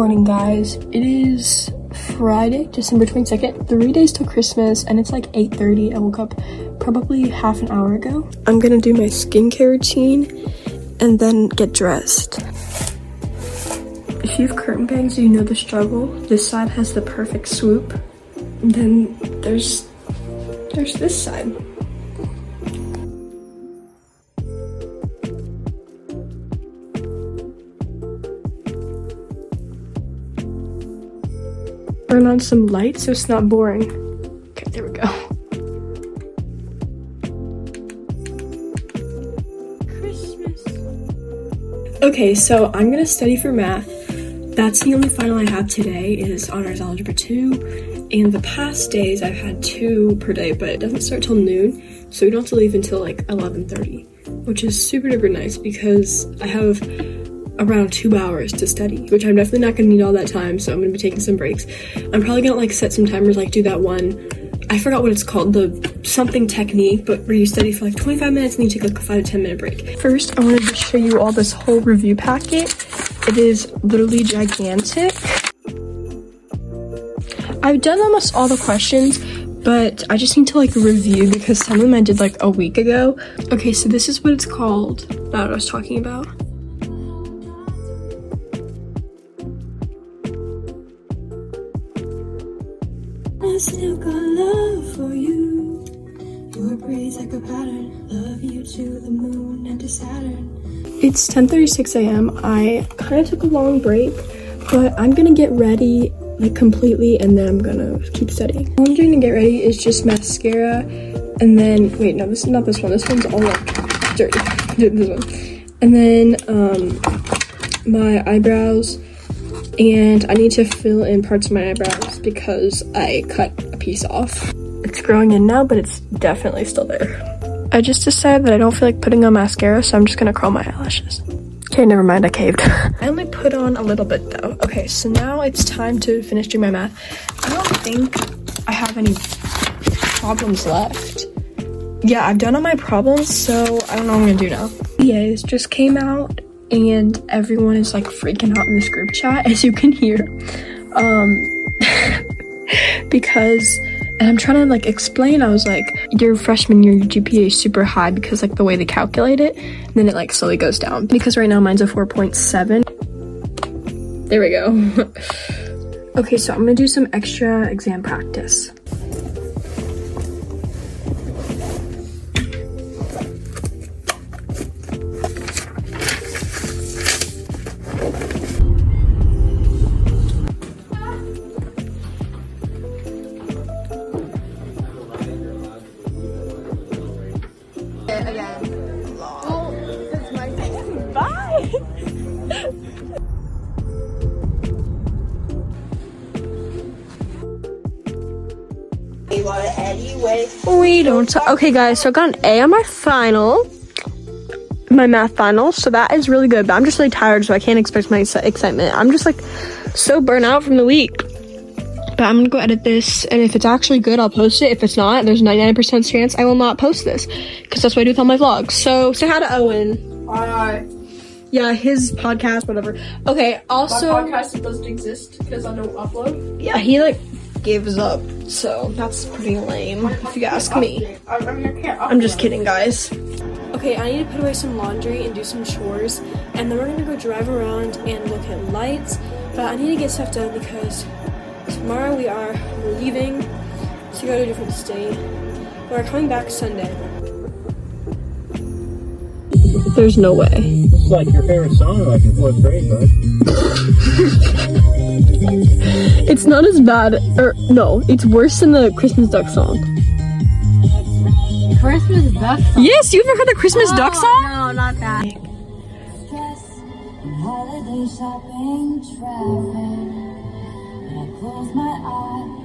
morning, guys. It is Friday, December 22nd, three days till Christmas, and it's like 8.30. I woke up probably half an hour ago. I'm gonna do my skincare routine and then get dressed. If you have curtain bangs, you know the struggle. This side has the perfect swoop. Then there's, there's this side. Turn on some light so it's not boring. Okay, there we go. Christmas. Okay, so I'm gonna study for math. That's the only final I have today is honors algebra 2. And the past days I've had two per day, but it doesn't start till noon, so we don't have to leave until like 11:30, which is super duper nice because I have around two hours to study, which I'm definitely not gonna need all that time, so I'm gonna be taking some breaks. I'm probably gonna like set some timers, like do that one. I forgot what it's called, the something technique, but where you study for like 25 minutes and you take like a five to 10 minute break. First, I wanted to show you all this whole review packet. It is literally gigantic. I've done almost all the questions, but I just need to like review because some of them I did like a week ago. Okay, so this is what it's called that I was talking about. Still got love for you. Your praise like a pattern. Love you to the moon and to Saturn. It's 10:36 a.m. I kind of took a long break, but I'm gonna get ready like completely, and then I'm gonna keep studying. All I'm doing to get ready is just mascara, and then wait, no, this is not this one. This one's all like dirty. this one, and then um, my eyebrows, and I need to fill in parts of my eyebrows because I cut a piece off. It's growing in now, but it's definitely still there. I just decided that I don't feel like putting on mascara, so I'm just gonna curl my eyelashes. Okay, never mind, I caved. I only put on a little bit though. Okay, so now it's time to finish doing my math. I don't think I have any problems left. Yeah, I've done all my problems, so I don't know what I'm gonna do now. EAs just came out and everyone is like freaking out in this group chat, as you can hear. Um, because and I'm trying to like explain. I was like, your freshman year, your GPA is super high because like the way they calculate it. And then it like slowly goes down. Because right now mine's a 4.7. There we go. okay, so I'm gonna do some extra exam practice. We don't. Okay, guys, so I got an A on my final, my math final, so that is really good. But I'm just really tired, so I can't express my excitement. I'm just like so burnt out from the week. But I'm gonna go edit this, and if it's actually good, I'll post it. If it's not, there's 99% chance I will not post this because that's what I do with all my vlogs. So say hi to Owen. Hi. Yeah, his podcast, whatever. Okay, also. My podcast doesn't exist because I don't upload. Yeah, he like gives up, so that's pretty lame if you ask me. I, I mean, I can't. I'm just kidding, guys. Okay, I need to put away some laundry and do some chores, and then we're gonna go drive around and look at lights. But I need to get stuff done because tomorrow we are leaving to go to a different state. We're coming back Sunday. There's no way. This is like your favorite song like in fourth grade, bud. It's not as bad, or no, it's worse than the Christmas Duck song. Christmas duck song. Yes, you ever heard the Christmas Duck oh, song? No, not that. Stress, holiday shopping, traffic. And I close my eyes